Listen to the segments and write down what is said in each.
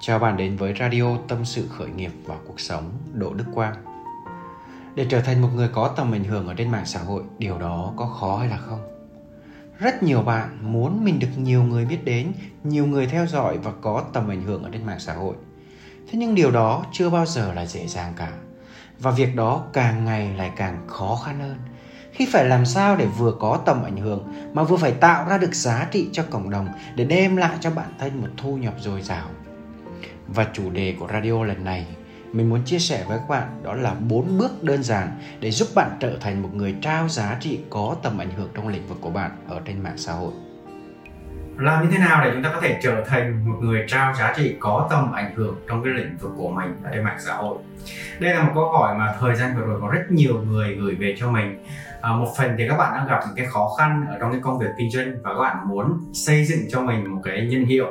Chào bạn đến với radio Tâm sự khởi nghiệp và cuộc sống Đỗ Đức Quang. Để trở thành một người có tầm ảnh hưởng ở trên mạng xã hội, điều đó có khó hay là không? Rất nhiều bạn muốn mình được nhiều người biết đến, nhiều người theo dõi và có tầm ảnh hưởng ở trên mạng xã hội. Thế nhưng điều đó chưa bao giờ là dễ dàng cả. Và việc đó càng ngày lại càng khó khăn hơn khi phải làm sao để vừa có tầm ảnh hưởng mà vừa phải tạo ra được giá trị cho cộng đồng để đem lại cho bản thân một thu nhập dồi dào. Và chủ đề của radio lần này mình muốn chia sẻ với các bạn đó là bốn bước đơn giản để giúp bạn trở thành một người trao giá trị có tầm ảnh hưởng trong lĩnh vực của bạn ở trên mạng xã hội. Làm như thế nào để chúng ta có thể trở thành một người trao giá trị có tầm ảnh hưởng trong cái lĩnh vực của mình ở trên mạng xã hội? Đây là một câu hỏi mà thời gian vừa rồi có rất nhiều người gửi về cho mình. À, một phần thì các bạn đang gặp những cái khó khăn ở trong cái công việc kinh doanh và các bạn muốn xây dựng cho mình một cái nhân hiệu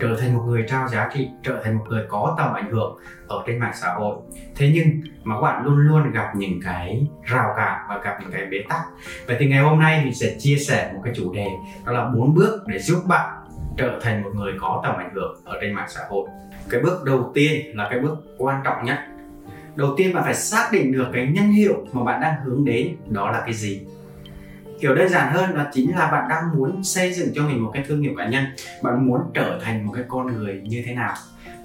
trở thành một người trao giá trị trở thành một người có tầm ảnh hưởng ở trên mạng xã hội. Thế nhưng mà các bạn luôn luôn gặp những cái rào cản và gặp những cái bế tắc. Vậy thì ngày hôm nay mình sẽ chia sẻ một cái chủ đề đó là bốn bước để giúp bạn trở thành một người có tầm ảnh hưởng ở trên mạng xã hội. Cái bước đầu tiên là cái bước quan trọng nhất đầu tiên bạn phải xác định được cái nhân hiệu mà bạn đang hướng đến, đó là cái gì. Kiểu đơn giản hơn đó chính là bạn đang muốn xây dựng cho mình một cái thương hiệu cá nhân. Bạn muốn trở thành một cái con người như thế nào.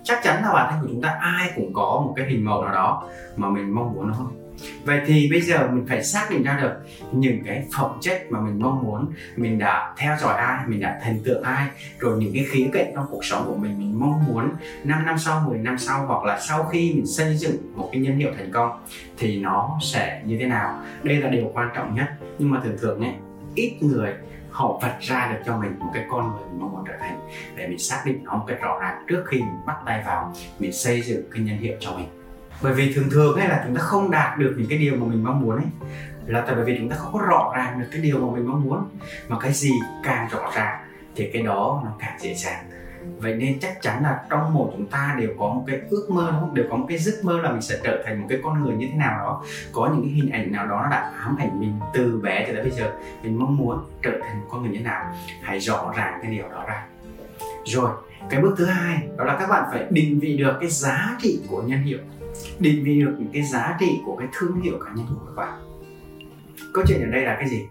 Chắc chắn là bản thân của chúng ta ai cũng có một cái hình mẫu nào đó mà mình mong muốn, đúng không? Vậy thì bây giờ mình phải xác định ra được những cái phẩm chất mà mình mong muốn, mình đã theo dõi ai, mình đã thần tượng ai, rồi những cái khía cạnh trong cuộc sống của mình mình mong muốn 5 năm sau 10 năm sau, hoặc là sau khi mình xây dựng một cái nhân hiệu thành công, thì nó sẽ như thế nào? Đây là điều quan trọng nhất. Nhưng mà thường thường ấy, ít người họ vạch ra được cho mình một cái con người mình mong muốn trở thành, để mình xác định nó một cách rõ ràng trước khi mình bắt tay vào, mình xây dựng cái nhân hiệu cho mình bởi vì thường thường ấy là chúng ta không đạt được những cái điều mà mình mong muốn ấy. Là tại bởi vì chúng ta không có rõ ràng được cái điều mà mình mong muốn. Mà cái gì càng rõ ràng thì cái đó nó càng dễ dàng. Vậy nên chắc chắn là trong mỗi chúng ta đều có một cái ước mơ, đúng không? Đều có một cái giấc mơ là mình sẽ trở thành một cái con người như thế nào đó. Có những cái hình ảnh nào đó nó đã ám ảnh mình từ bé cho tới bây giờ. Mình mong muốn trở thành một con người như thế nào? Hãy rõ ràng cái điều đó ra rồi, cái bước thứ hai, đó là các bạn phải định vị được cái giá trị của nhân hiệu. Định vị được những cái giá trị của cái thương hiệu cá nhân của các bạn. Câu chuyện ở đây là cái gì?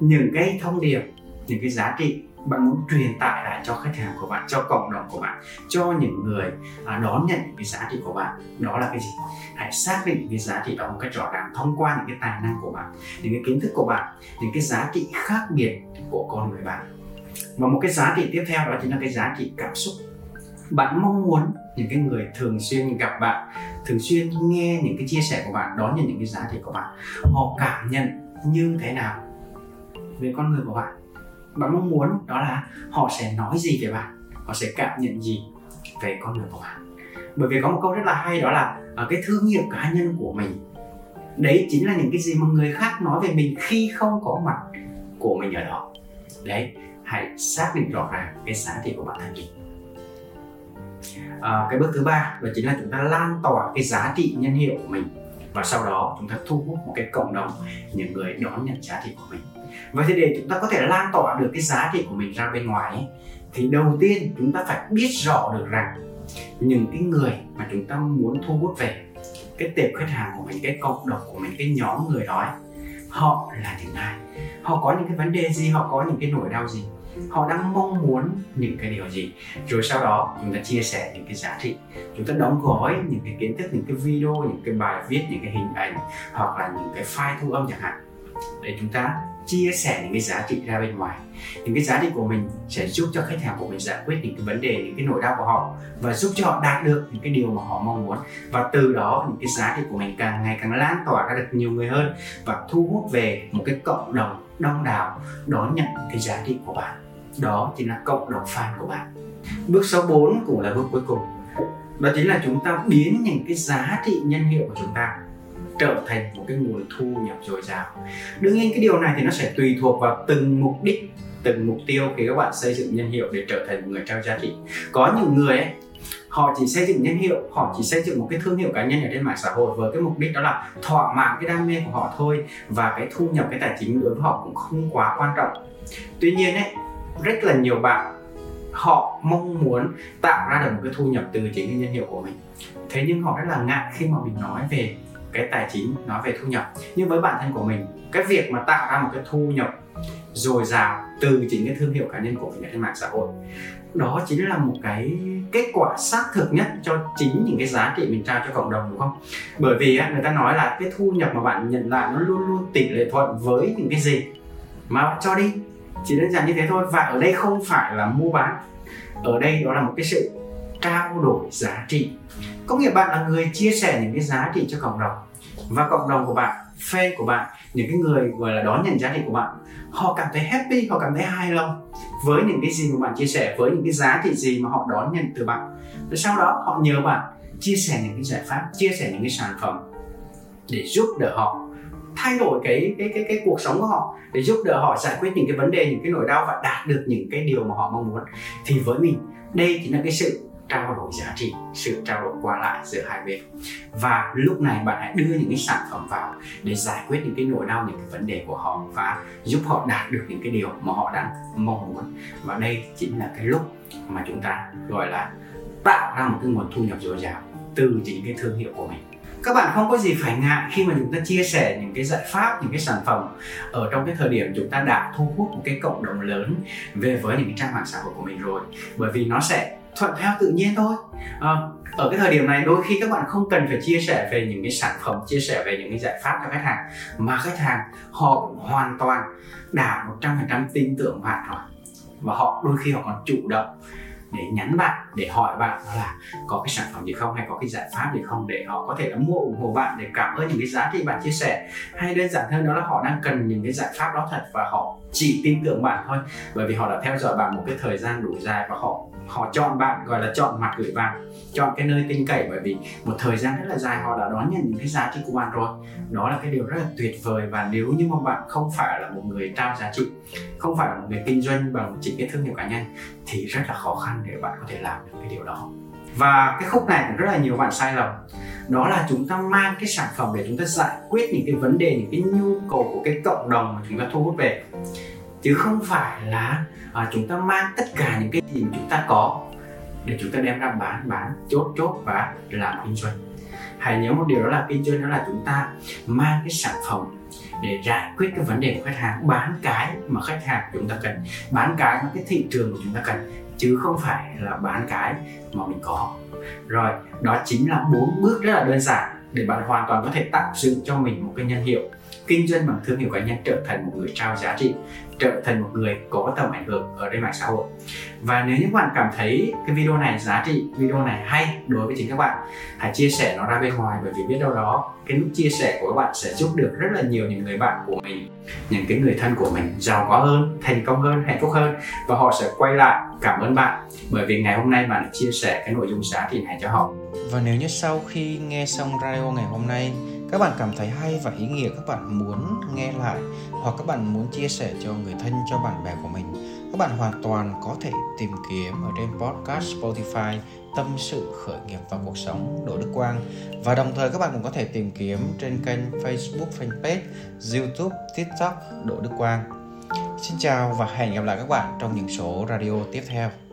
Những cái thông điệp, những cái giá trị bạn muốn truyền tải lại cho khách hàng của bạn, cho cộng đồng của bạn, cho những người à, đón nhận những cái giá trị của bạn. Đó là cái gì? Hãy xác định cái giá trị đó một cách rõ ràng thông qua những cái tài năng của bạn, những cái kiến thức của bạn, những cái giá trị khác biệt của con người bạn và một cái giá trị tiếp theo đó chính là cái giá trị cảm xúc. Bạn mong muốn những cái người thường xuyên gặp bạn, thường xuyên nghe những cái chia sẻ của bạn, đón nhận những cái giá trị của bạn, họ cảm nhận như thế nào về con người của bạn. Bạn mong muốn đó là họ sẽ nói gì về bạn, họ sẽ cảm nhận gì về con người của bạn. Bởi vì có một câu rất là hay đó là ở cái thương hiệu cá nhân của mình, đấy chính là những cái gì mà người khác nói về mình khi không có mặt của mình ở đó. Đấy hãy xác định rõ ràng cái giá trị của bản thân mình. À, cái bước thứ ba đó chính là chúng ta lan tỏa cái giá trị nhân hiệu của mình và sau đó chúng ta thu hút một cái cộng đồng những người đón nhận giá trị của mình. Vậy thì để chúng ta có thể lan tỏa được cái giá trị của mình ra bên ngoài ấy, thì đầu tiên chúng ta phải biết rõ được rằng những cái người mà chúng ta muốn thu hút về cái tệp khách hàng của mình cái cộng đồng của mình cái nhóm người đó ấy, họ là những ai? Họ có những cái vấn đề gì? Họ có những cái nỗi đau gì? Họ đang mong muốn những cái điều gì rồi sau đó chúng ta chia sẻ những cái giá trị chúng ta đóng gói những cái kiến thức những cái video những cái bài viết những cái hình ảnh hoặc là những cái file thu âm chẳng hạn để chúng ta chia sẻ những cái giá trị ra bên ngoài những cái giá trị của mình sẽ giúp cho khách hàng của mình giải quyết những cái vấn đề những cái nỗi đau của họ và giúp cho họ đạt được những cái điều mà họ mong muốn và từ đó những cái giá trị của mình càng ngày càng lan tỏa ra được nhiều người hơn và thu hút về một cái cộng đồng đông đảo đón nhận cái giá trị của bạn đó chính là cộng đồng fan của bạn. Bước số 4 cũng là bước cuối cùng. Đó chính là chúng ta biến những cái giá trị nhân hiệu của chúng ta trở thành một cái nguồn thu nhập dồi dào. Đương nhiên cái điều này thì nó sẽ tùy thuộc vào từng mục đích, từng mục tiêu khi các bạn xây dựng nhân hiệu để trở thành một người trao giá trị. Có những người ấy, họ chỉ xây dựng nhân hiệu, họ chỉ xây dựng một cái thương hiệu cá nhân ở trên mạng xã hội với cái mục đích đó là thỏa mãn cái đam mê của họ thôi và cái thu nhập, cái tài chính đối với họ cũng không quá quan trọng. Tuy nhiên ấy rất là nhiều bạn, họ mong muốn tạo ra được một cái thu nhập từ chính cái nhân hiệu của mình. Thế nhưng họ rất là ngại khi mà mình nói về cái tài chính, nói về thu nhập. Nhưng với bản thân của mình, cái việc mà tạo ra một cái thu nhập dồi dào từ chính cái thương hiệu cá nhân của mình ở trên mạng xã hội, đó chính là một cái kết quả xác thực nhất cho chính những cái giá trị mình trao cho cộng đồng, đúng không? Bởi vì người ta nói là cái thu nhập mà bạn nhận lại nó luôn luôn tỷ lệ thuận với những cái gì mà bạn cho đi chỉ đơn giản như thế thôi. Và ở đây không phải là mua bán. Ở đây đó là một cái sự trao đổi giá trị. Có nghĩa bạn là người chia sẻ những cái giá trị cho cộng đồng. Và cộng đồng của bạn, fan của bạn, những cái người gọi là đón nhận giá trị của bạn, họ cảm thấy happy, họ cảm thấy hài lòng với những cái gì mà bạn chia sẻ, với những cái giá trị gì mà họ đón nhận từ bạn. Rồi sau đó họ nhờ bạn chia sẻ những cái giải pháp, chia sẻ những cái sản phẩm để giúp đỡ họ thay đổi cái cái cái cái cuộc sống của họ để giúp đỡ họ giải quyết những cái vấn đề, những cái nỗi đau và đạt được những cái điều mà họ mong muốn. Thì với mình, đây chính là cái sự trao đổi giá trị, sự trao đổi qua lại giữa hai bên. Và lúc này bạn hãy đưa những cái sản phẩm vào để giải quyết những cái nỗi đau, những cái vấn đề của họ và giúp họ đạt được những cái điều mà họ đang mong muốn. Và đây chính là cái lúc mà chúng ta gọi là tạo ra một cái nguồn thu nhập dồi dào từ chính cái thương hiệu của mình các bạn không có gì phải ngại khi mà chúng ta chia sẻ những cái giải pháp những cái sản phẩm ở trong cái thời điểm chúng ta đã thu hút một cái cộng đồng lớn về với những cái trang mạng xã hội của mình rồi. Bởi vì nó sẽ thuận theo tự nhiên thôi. À, ở cái thời điểm này đôi khi các bạn không cần phải chia sẻ về những cái sản phẩm chia sẻ về những cái giải pháp cho khách hàng mà khách hàng họ hoàn toàn đã một trăm phần trăm tin tưởng bạn rồi. Và họ đôi khi họ còn chủ động để nhắn bạn, để hỏi bạn là có cái sản phẩm gì không hay có cái giải pháp gì không để họ có thể là mua ủng hộ bạn để cảm ơn những cái giá trị bạn chia sẻ. Hay đơn giản hơn đó là họ đang cần những cái giải pháp đó thật và họ chỉ tin tưởng bạn thôi. Bởi vì họ đã theo dõi bạn một cái thời gian đủ dài và họ họ chọn bạn, gọi là chọn mặt gửi vàng chọn cái nơi tin cậy. Bởi vì một thời gian rất là dài họ đã đón nhận những cái giá trị của bạn rồi. Đó là cái điều rất là tuyệt vời. Và nếu như mà bạn không phải là một người trao giá trị, không phải là một người kinh doanh bằng chính cái thương hiệu cá nhân, thì rất là khó khăn để bạn có thể làm được cái điều đó. Và cái khúc này cũng rất là nhiều bạn sai lầm. Đó là chúng ta mang cái sản phẩm để chúng ta giải quyết những cái vấn đề, những cái nhu cầu của cái cộng đồng mà chúng ta thu hút về chứ không phải là à, chúng ta mang tất cả những cái gì mà chúng ta có để chúng ta đem ra bán bán chốt chốt và làm kinh doanh. Hãy nhớ một điều đó là kinh doanh đó là chúng ta mang cái sản phẩm để giải quyết cái vấn đề của khách hàng bán cái mà khách hàng chúng ta cần bán cái mà cái thị trường của chúng ta cần chứ không phải là bán cái mà mình có. Rồi đó chính là bốn bước rất là đơn giản để bạn hoàn toàn có thể tạo dựng cho mình một cái nhân hiệu kinh doanh bằng thương hiệu cá nhân trở thành một người trao giá trị trở thành một người có tầm ảnh hưởng ở trên mạng xã hội. Và nếu như các bạn cảm thấy cái video này, giá trị video này hay đối với chính các bạn, hãy chia sẻ nó ra bên ngoài bởi vì biết đâu đó cái nút chia sẻ của các bạn sẽ giúp được rất là nhiều những người bạn của mình, những cái người thân của mình giàu có hơn, thành công hơn, hạnh phúc hơn và họ sẽ quay lại cảm ơn bạn. Bởi vì ngày hôm nay bạn đã chia sẻ cái nội dung giá trị này cho họ. Và nếu như sau khi nghe xong radio ngày hôm nay, các bạn cảm thấy hay và ý nghĩa các bạn muốn nghe lại hoặc các bạn muốn chia sẻ cho người người thân cho bạn bè của mình các bạn hoàn toàn có thể tìm kiếm ở trên podcast Spotify tâm sự khởi nghiệp và cuộc sống Đỗ Đức Quang và đồng thời các bạn cũng có thể tìm kiếm trên kênh Facebook, fanpage, YouTube, TikTok Đỗ Đức Quang. Xin chào và hẹn gặp lại các bạn trong những số radio tiếp theo.